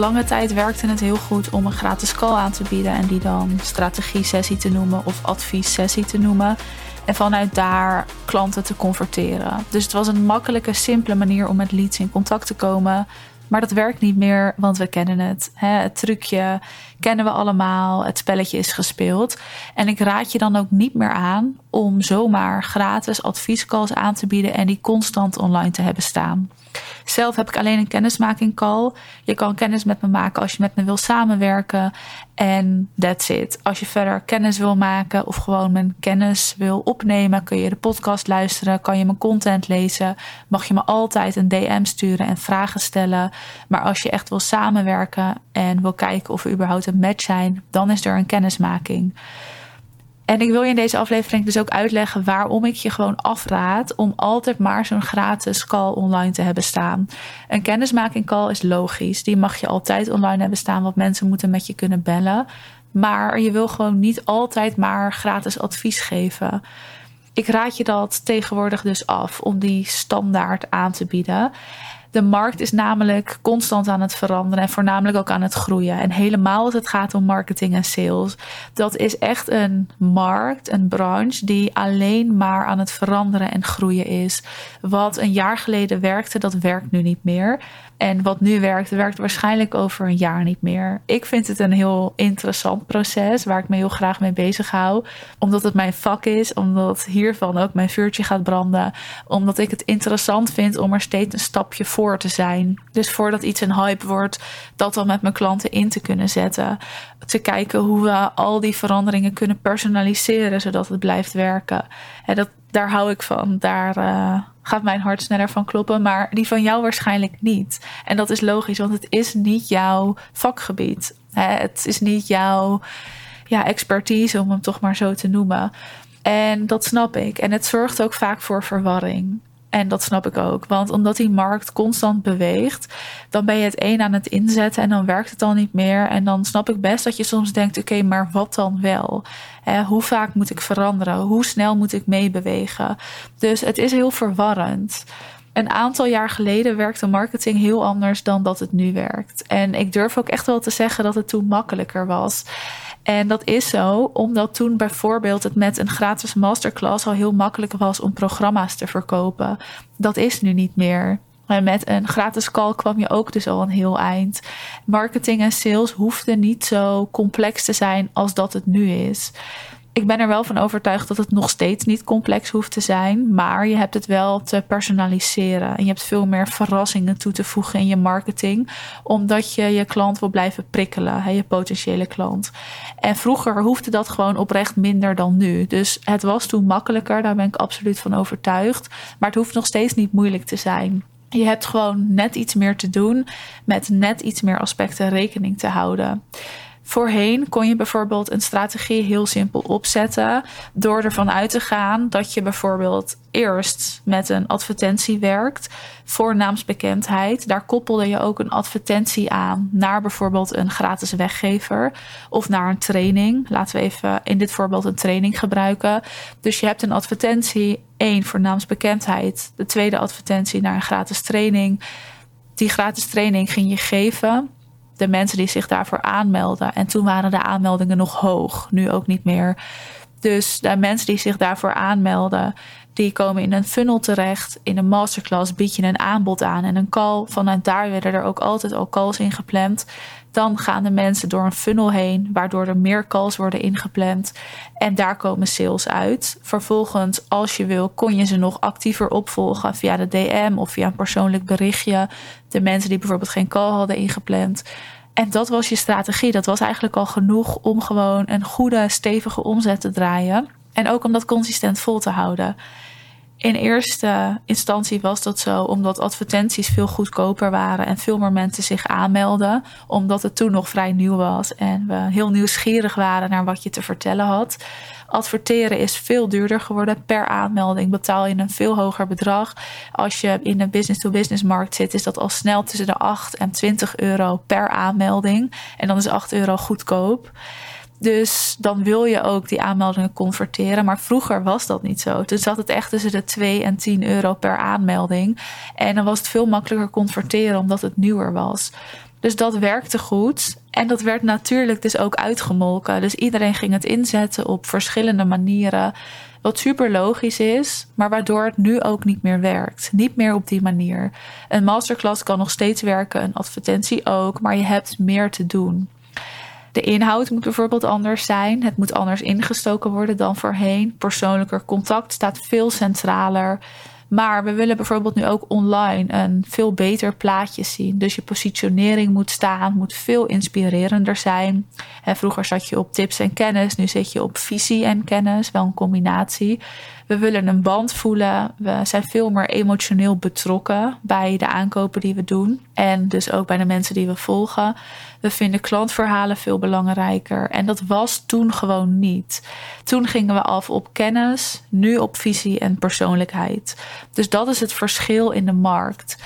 lange tijd werkte het heel goed om een gratis call aan te bieden en die dan strategie sessie te noemen of advies sessie te noemen. En vanuit daar klanten te converteren. Dus het was een makkelijke, simpele manier om met leads in contact te komen. Maar dat werkt niet meer, want we kennen het. Het trucje kennen we allemaal. Het spelletje is gespeeld. En ik raad je dan ook niet meer aan om zomaar gratis adviescalls aan te bieden en die constant online te hebben staan. Zelf heb ik alleen een kennismaking call. Je kan kennis met me maken als je met me wil samenwerken. En that's it. Als je verder kennis wil maken of gewoon mijn kennis wil opnemen, kun je de podcast luisteren, kan je mijn content lezen, mag je me altijd een DM sturen en vragen stellen. Maar als je echt wil samenwerken en wil kijken of we überhaupt een match zijn, dan is er een kennismaking. En ik wil je in deze aflevering dus ook uitleggen waarom ik je gewoon afraad om altijd maar zo'n gratis call online te hebben staan. Een kennismaking call is logisch. Die mag je altijd online hebben staan, want mensen moeten met je kunnen bellen. Maar je wil gewoon niet altijd maar gratis advies geven. Ik raad je dat tegenwoordig dus af om die standaard aan te bieden. De markt is namelijk constant aan het veranderen en voornamelijk ook aan het groeien. En helemaal als het gaat om marketing en sales. Dat is echt een markt, een branche die alleen maar aan het veranderen en groeien is. Wat een jaar geleden werkte, dat werkt nu niet meer. En wat nu werkt, werkt waarschijnlijk over een jaar niet meer. Ik vind het een heel interessant proces waar ik me heel graag mee bezig hou. Omdat het mijn vak is, omdat hiervan ook mijn vuurtje gaat branden. Omdat ik het interessant vind om er steeds een stapje voor te zijn. Dus voordat iets een hype wordt, dat dan met mijn klanten in te kunnen zetten. Te kijken hoe we al die veranderingen kunnen personaliseren zodat het blijft werken. En dat, daar hou ik van. Daar. Uh, gaat mijn hart sneller van kloppen, maar die van jou waarschijnlijk niet. En dat is logisch, want het is niet jouw vakgebied. Het is niet jouw ja, expertise, om hem toch maar zo te noemen. En dat snap ik. En het zorgt ook vaak voor verwarring. En dat snap ik ook. Want omdat die markt constant beweegt, dan ben je het een aan het inzetten en dan werkt het al niet meer. En dan snap ik best dat je soms denkt: oké, maar wat dan wel? hoe vaak moet ik veranderen? Hoe snel moet ik meebewegen? Dus het is heel verwarrend. Een aantal jaar geleden werkte marketing heel anders dan dat het nu werkt. En ik durf ook echt wel te zeggen dat het toen makkelijker was. En dat is zo omdat toen bijvoorbeeld het met een gratis masterclass al heel makkelijk was om programma's te verkopen. Dat is nu niet meer. En met een gratis call kwam je ook dus al een heel eind. Marketing en sales hoefden niet zo complex te zijn als dat het nu is ik ben er wel van overtuigd dat het nog steeds niet complex hoeft te zijn. Maar je hebt het wel te personaliseren. En je hebt veel meer verrassingen toe te voegen in je marketing. Omdat je je klant wil blijven prikkelen, je potentiële klant. En vroeger hoefde dat gewoon oprecht minder dan nu. Dus het was toen makkelijker, daar ben ik absoluut van overtuigd. Maar het hoeft nog steeds niet moeilijk te zijn. Je hebt gewoon net iets meer te doen met net iets meer aspecten rekening te houden. Voorheen kon je bijvoorbeeld een strategie heel simpel opzetten door ervan uit te gaan dat je bijvoorbeeld eerst met een advertentie werkt voor naamsbekendheid. Daar koppelde je ook een advertentie aan naar bijvoorbeeld een gratis weggever of naar een training. Laten we even in dit voorbeeld een training gebruiken. Dus je hebt een advertentie, één voor naamsbekendheid, de tweede advertentie naar een gratis training. Die gratis training ging je geven de mensen die zich daarvoor aanmelden. En toen waren de aanmeldingen nog hoog, nu ook niet meer. Dus de mensen die zich daarvoor aanmelden, die komen in een funnel terecht. In een masterclass bied je een aanbod aan en een call. Vanuit daar werden er ook altijd al calls ingepland. Dan gaan de mensen door een funnel heen, waardoor er meer calls worden ingepland. En daar komen sales uit. Vervolgens, als je wil, kon je ze nog actiever opvolgen via de DM of via een persoonlijk berichtje. De mensen die bijvoorbeeld geen call hadden ingepland. En dat was je strategie. Dat was eigenlijk al genoeg om gewoon een goede, stevige omzet te draaien. En ook om dat consistent vol te houden. In eerste instantie was dat zo omdat advertenties veel goedkoper waren en veel meer mensen zich aanmelden, omdat het toen nog vrij nieuw was en we heel nieuwsgierig waren naar wat je te vertellen had. Adverteren is veel duurder geworden. Per aanmelding betaal je een veel hoger bedrag. Als je in de business-to-business markt zit, is dat al snel tussen de 8 en 20 euro per aanmelding. En dan is 8 euro goedkoop. Dus dan wil je ook die aanmeldingen converteren. Maar vroeger was dat niet zo. Toen zat het echt tussen de 2 en 10 euro per aanmelding. En dan was het veel makkelijker converteren omdat het nieuwer was. Dus dat werkte goed. En dat werd natuurlijk dus ook uitgemolken. Dus iedereen ging het inzetten op verschillende manieren. Wat super logisch is, maar waardoor het nu ook niet meer werkt. Niet meer op die manier. Een masterclass kan nog steeds werken, een advertentie ook, maar je hebt meer te doen. De inhoud moet bijvoorbeeld anders zijn. Het moet anders ingestoken worden dan voorheen. Persoonlijker contact staat veel centraler. Maar we willen bijvoorbeeld nu ook online een veel beter plaatje zien. Dus je positionering moet staan, moet veel inspirerender zijn. En vroeger zat je op tips en kennis, nu zit je op visie en kennis, wel een combinatie. We willen een band voelen. We zijn veel meer emotioneel betrokken bij de aankopen die we doen. En dus ook bij de mensen die we volgen. We vinden klantverhalen veel belangrijker. En dat was toen gewoon niet. Toen gingen we af op kennis, nu op visie en persoonlijkheid. Dus dat is het verschil in de markt.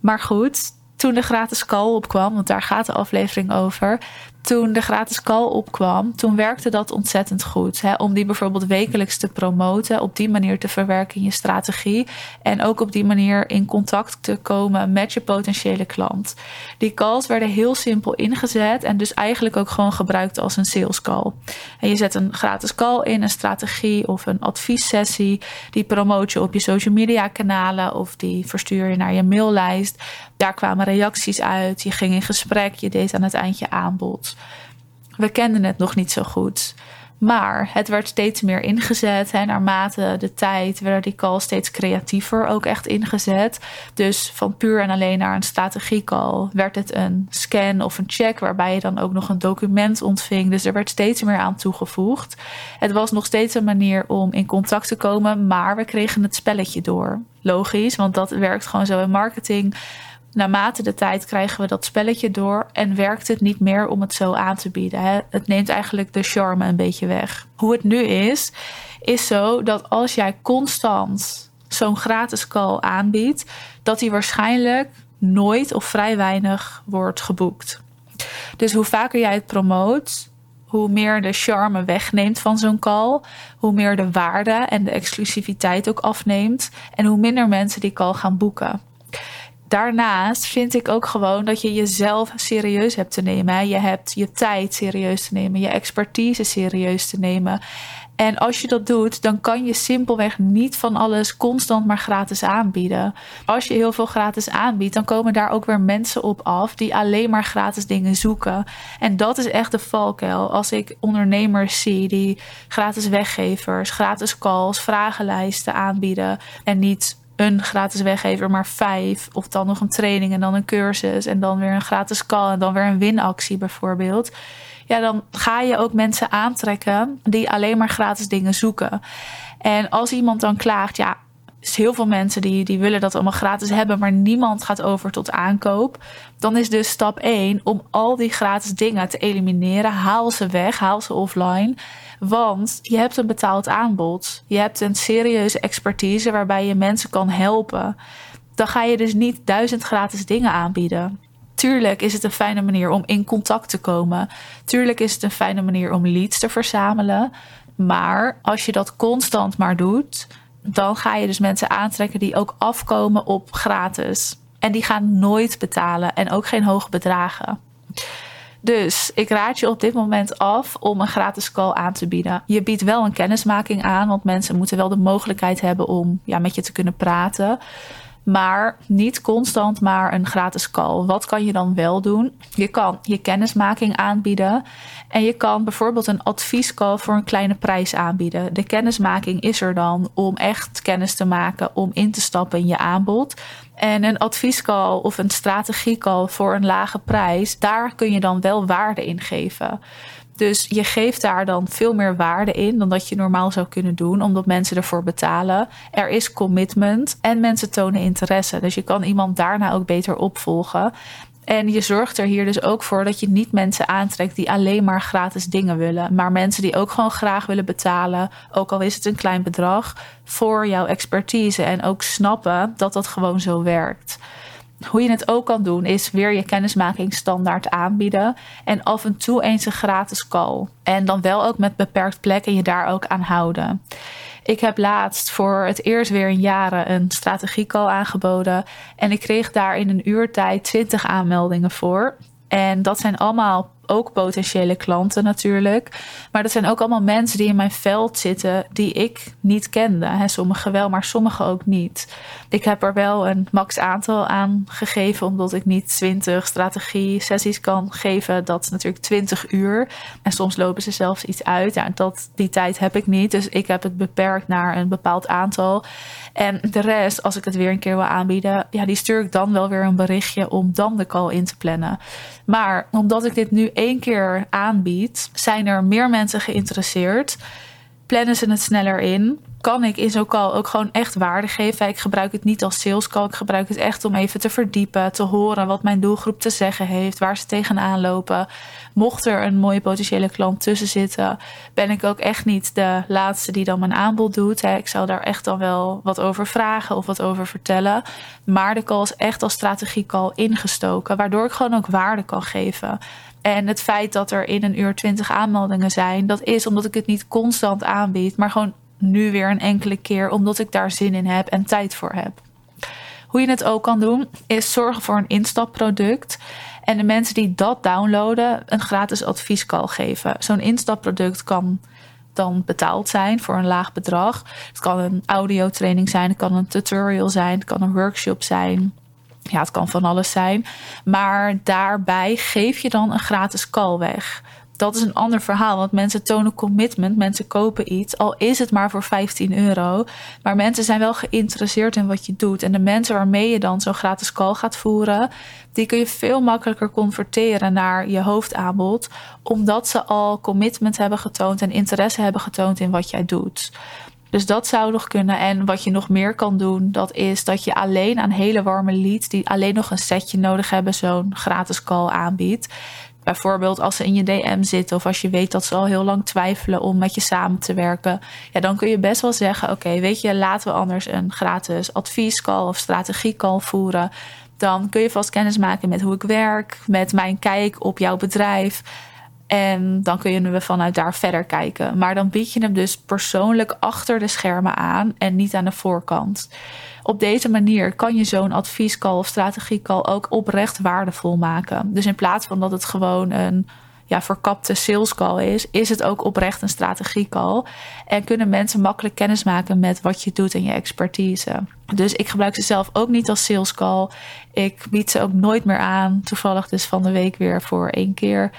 Maar goed, toen de gratis call opkwam, want daar gaat de aflevering over, toen de gratis call opkwam, toen werkte dat ontzettend goed. Hè? Om die bijvoorbeeld wekelijks te promoten, op die manier te verwerken in je strategie. En ook op die manier in contact te komen met je potentiële klant. Die calls werden heel simpel ingezet en dus eigenlijk ook gewoon gebruikt als een sales call. En je zet een gratis call in, een strategie of een adviessessie. Die promoot je op je social media kanalen of die verstuur je naar je maillijst. Daar kwamen reacties uit. Je ging in gesprek. Je deed aan het eind je aanbod. We kenden het nog niet zo goed. Maar het werd steeds meer ingezet. En naarmate de tijd werden die calls steeds creatiever ook echt ingezet. Dus van puur en alleen naar een strategiecall werd het een scan of een check. Waarbij je dan ook nog een document ontving. Dus er werd steeds meer aan toegevoegd. Het was nog steeds een manier om in contact te komen. Maar we kregen het spelletje door. Logisch, want dat werkt gewoon zo in marketing naarmate de tijd krijgen we dat spelletje door en werkt het niet meer om het zo aan te bieden. Hè? Het neemt eigenlijk de charme een beetje weg. Hoe het nu is, is zo dat als jij constant zo'n gratis call aanbiedt, dat die waarschijnlijk nooit of vrij weinig wordt geboekt. Dus hoe vaker jij het promoot, hoe meer de charme wegneemt van zo'n call, hoe meer de waarde en de exclusiviteit ook afneemt en hoe minder mensen die call gaan boeken daarnaast vind ik ook gewoon dat je jezelf serieus hebt te nemen. Je hebt je tijd serieus te nemen, je expertise serieus te nemen. En als je dat doet, dan kan je simpelweg niet van alles constant maar gratis aanbieden. Als je heel veel gratis aanbiedt, dan komen daar ook weer mensen op af die alleen maar gratis dingen zoeken. En dat is echt de valkuil. Als ik ondernemers zie die gratis weggevers, gratis calls, vragenlijsten aanbieden en niet een gratis weggever, maar vijf. Of dan nog een training en dan een cursus. En dan weer een gratis call en dan weer een winactie bijvoorbeeld. Ja, dan ga je ook mensen aantrekken die alleen maar gratis dingen zoeken. En als iemand dan klaagt, ja, is heel veel mensen die, die willen dat allemaal gratis hebben, maar niemand gaat over tot aankoop. Dan is dus stap 1 om al die gratis dingen te elimineren. Haal ze weg, haal ze offline. Want je hebt een betaald aanbod. Je hebt een serieuze expertise waarbij je mensen kan helpen. Dan ga je dus niet duizend gratis dingen aanbieden. Tuurlijk is het een fijne manier om in contact te komen. Tuurlijk is het een fijne manier om leads te verzamelen. Maar als je dat constant maar doet, dan ga je dus mensen aantrekken die ook afkomen op gratis. En die gaan nooit betalen en ook geen hoge bedragen. Dus ik raad je op dit moment af om een gratis call aan te bieden. Je biedt wel een kennismaking aan, want mensen moeten wel de mogelijkheid hebben om ja, met je te kunnen praten. Maar niet constant maar een gratis call. Wat kan je dan wel doen? Je kan je kennismaking aanbieden. En je kan bijvoorbeeld een adviescall voor een kleine prijs aanbieden. De kennismaking is er dan om echt kennis te maken, om in te stappen in je aanbod. En een adviescall of een strategiecall voor een lage prijs, daar kun je dan wel waarde in geven. Dus je geeft daar dan veel meer waarde in dan dat je normaal zou kunnen doen, omdat mensen ervoor betalen. Er is commitment en mensen tonen interesse. Dus je kan iemand daarna ook beter opvolgen. En je zorgt er hier dus ook voor dat je niet mensen aantrekt die alleen maar gratis dingen willen, maar mensen die ook gewoon graag willen betalen, ook al is het een klein bedrag, voor jouw expertise en ook snappen dat dat gewoon zo werkt. Hoe je het ook kan doen, is weer je kennismaking standaard aanbieden. En af en toe eens een gratis call. En dan wel ook met beperkt plek en je daar ook aan houden. Ik heb laatst voor het eerst weer in jaren een strategiecall aangeboden. En ik kreeg daar in een uurtijd 20 aanmeldingen voor. En dat zijn allemaal ook potentiële klanten natuurlijk. Maar dat zijn ook allemaal mensen die in mijn veld zitten die ik niet kende. He, sommige wel, maar sommige ook niet. Ik heb er wel een max aantal aan gegeven, omdat ik niet 20 strategie sessies kan geven. Dat is natuurlijk 20 uur. En soms lopen ze zelfs iets uit. Ja, dat, die tijd heb ik niet. Dus ik heb het beperkt naar een bepaald aantal. En de rest, als ik het weer een keer wil aanbieden, ja, die stuur ik dan wel weer een berichtje om dan de call in te plannen. Maar omdat ik dit nu één keer aanbied, zijn er meer mensen geïnteresseerd. Plannen ze het sneller in kan ik in zo'n call ook gewoon echt waarde geven. Ik gebruik het niet als sales call. Ik gebruik het echt om even te verdiepen, te horen wat mijn doelgroep te zeggen heeft, waar ze tegenaan lopen. Mocht er een mooie potentiële klant tussen zitten, ben ik ook echt niet de laatste die dan mijn aanbod doet. Ik zou daar echt dan wel wat over vragen of wat over vertellen. Maar de call is echt als strategie call ingestoken, waardoor ik gewoon ook waarde kan geven. En het feit dat er in een uur 20 aanmeldingen zijn, dat is omdat ik het niet constant aanbied, maar gewoon nu weer een enkele keer, omdat ik daar zin in heb en tijd voor heb. Hoe je het ook kan doen, is zorgen voor een instapproduct. En de mensen die dat downloaden, een gratis adviescall geven. Zo'n instapproduct kan dan betaald zijn voor een laag bedrag. Het kan een audiotraining zijn, het kan een tutorial zijn, het kan een workshop zijn. Ja, het kan van alles zijn. Maar daarbij geef je dan een gratis call weg dat is een ander verhaal. Want mensen tonen commitment. Mensen kopen iets. Al is het maar voor 15 euro. Maar mensen zijn wel geïnteresseerd in wat je doet. En de mensen waarmee je dan zo'n gratis call gaat voeren. Die kun je veel makkelijker converteren naar je hoofdaanbod. Omdat ze al commitment hebben getoond. En interesse hebben getoond in wat jij doet. Dus dat zou nog kunnen. En wat je nog meer kan doen, dat is dat je alleen aan hele warme leads, die alleen nog een setje nodig hebben, zo'n gratis call aanbiedt. Bijvoorbeeld als ze in je DM zitten of als je weet dat ze al heel lang twijfelen om met je samen te werken. Ja, dan kun je best wel zeggen: Oké, weet je, laten we anders een gratis adviescall of strategiecall voeren. Dan kun je vast kennis maken met hoe ik werk, met mijn kijk op jouw bedrijf. En dan kun je vanuit daar verder kijken. Maar dan bied je hem dus persoonlijk achter de schermen aan en niet aan de voorkant. Op deze manier kan je zo'n adviescall of strategiecall ook oprecht waardevol maken. Dus in plaats van dat het gewoon een ja, verkapte salescall is, is het ook oprecht een strategiecall. En kunnen mensen makkelijk kennis maken met wat je doet en je expertise. Dus ik gebruik ze zelf ook niet als salescall. Ik bied ze ook nooit meer aan. Toevallig dus van de week weer voor één keer.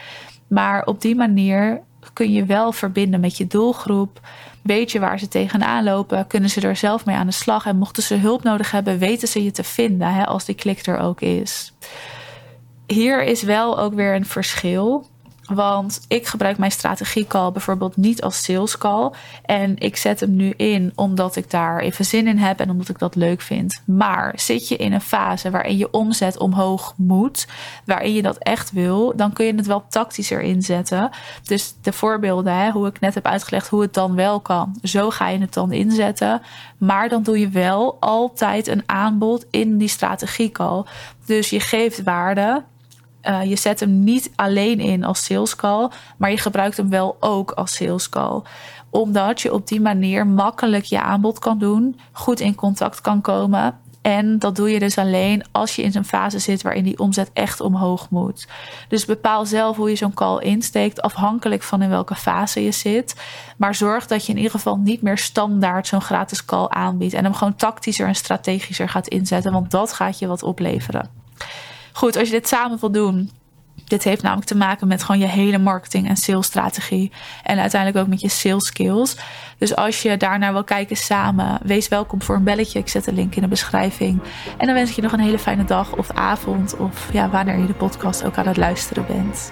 Maar op die manier kun je wel verbinden met je doelgroep. Weet je waar ze tegenaan lopen? Kunnen ze er zelf mee aan de slag? En mochten ze hulp nodig hebben, weten ze je te vinden hè, als die klik er ook is. Hier is wel ook weer een verschil. Want ik gebruik mijn strategiecall bijvoorbeeld niet als sales call. En ik zet hem nu in omdat ik daar even zin in heb en omdat ik dat leuk vind. Maar zit je in een fase waarin je omzet omhoog moet, waarin je dat echt wil, dan kun je het wel tactischer inzetten. Dus de voorbeelden, hè, hoe ik net heb uitgelegd hoe het dan wel kan, zo ga je het dan inzetten. Maar dan doe je wel altijd een aanbod in die strategiecall. Dus je geeft waarde uh, je zet hem niet alleen in als sales call, maar je gebruikt hem wel ook als sales call. Omdat je op die manier makkelijk je aanbod kan doen, goed in contact kan komen. En dat doe je dus alleen als je in zo'n fase zit waarin die omzet echt omhoog moet. Dus bepaal zelf hoe je zo'n call insteekt, afhankelijk van in welke fase je zit. Maar zorg dat je in ieder geval niet meer standaard zo'n gratis call aanbiedt. En hem gewoon tactischer en strategischer gaat inzetten, want dat gaat je wat opleveren. Goed, als je dit samen wil doen. Dit heeft namelijk te maken met gewoon je hele marketing en salesstrategie. En uiteindelijk ook met je sales skills. Dus als je daarnaar wil kijken samen, wees welkom voor een belletje. Ik zet de link in de beschrijving. En dan wens ik je nog een hele fijne dag of avond. Of ja, wanneer je de podcast ook aan het luisteren bent.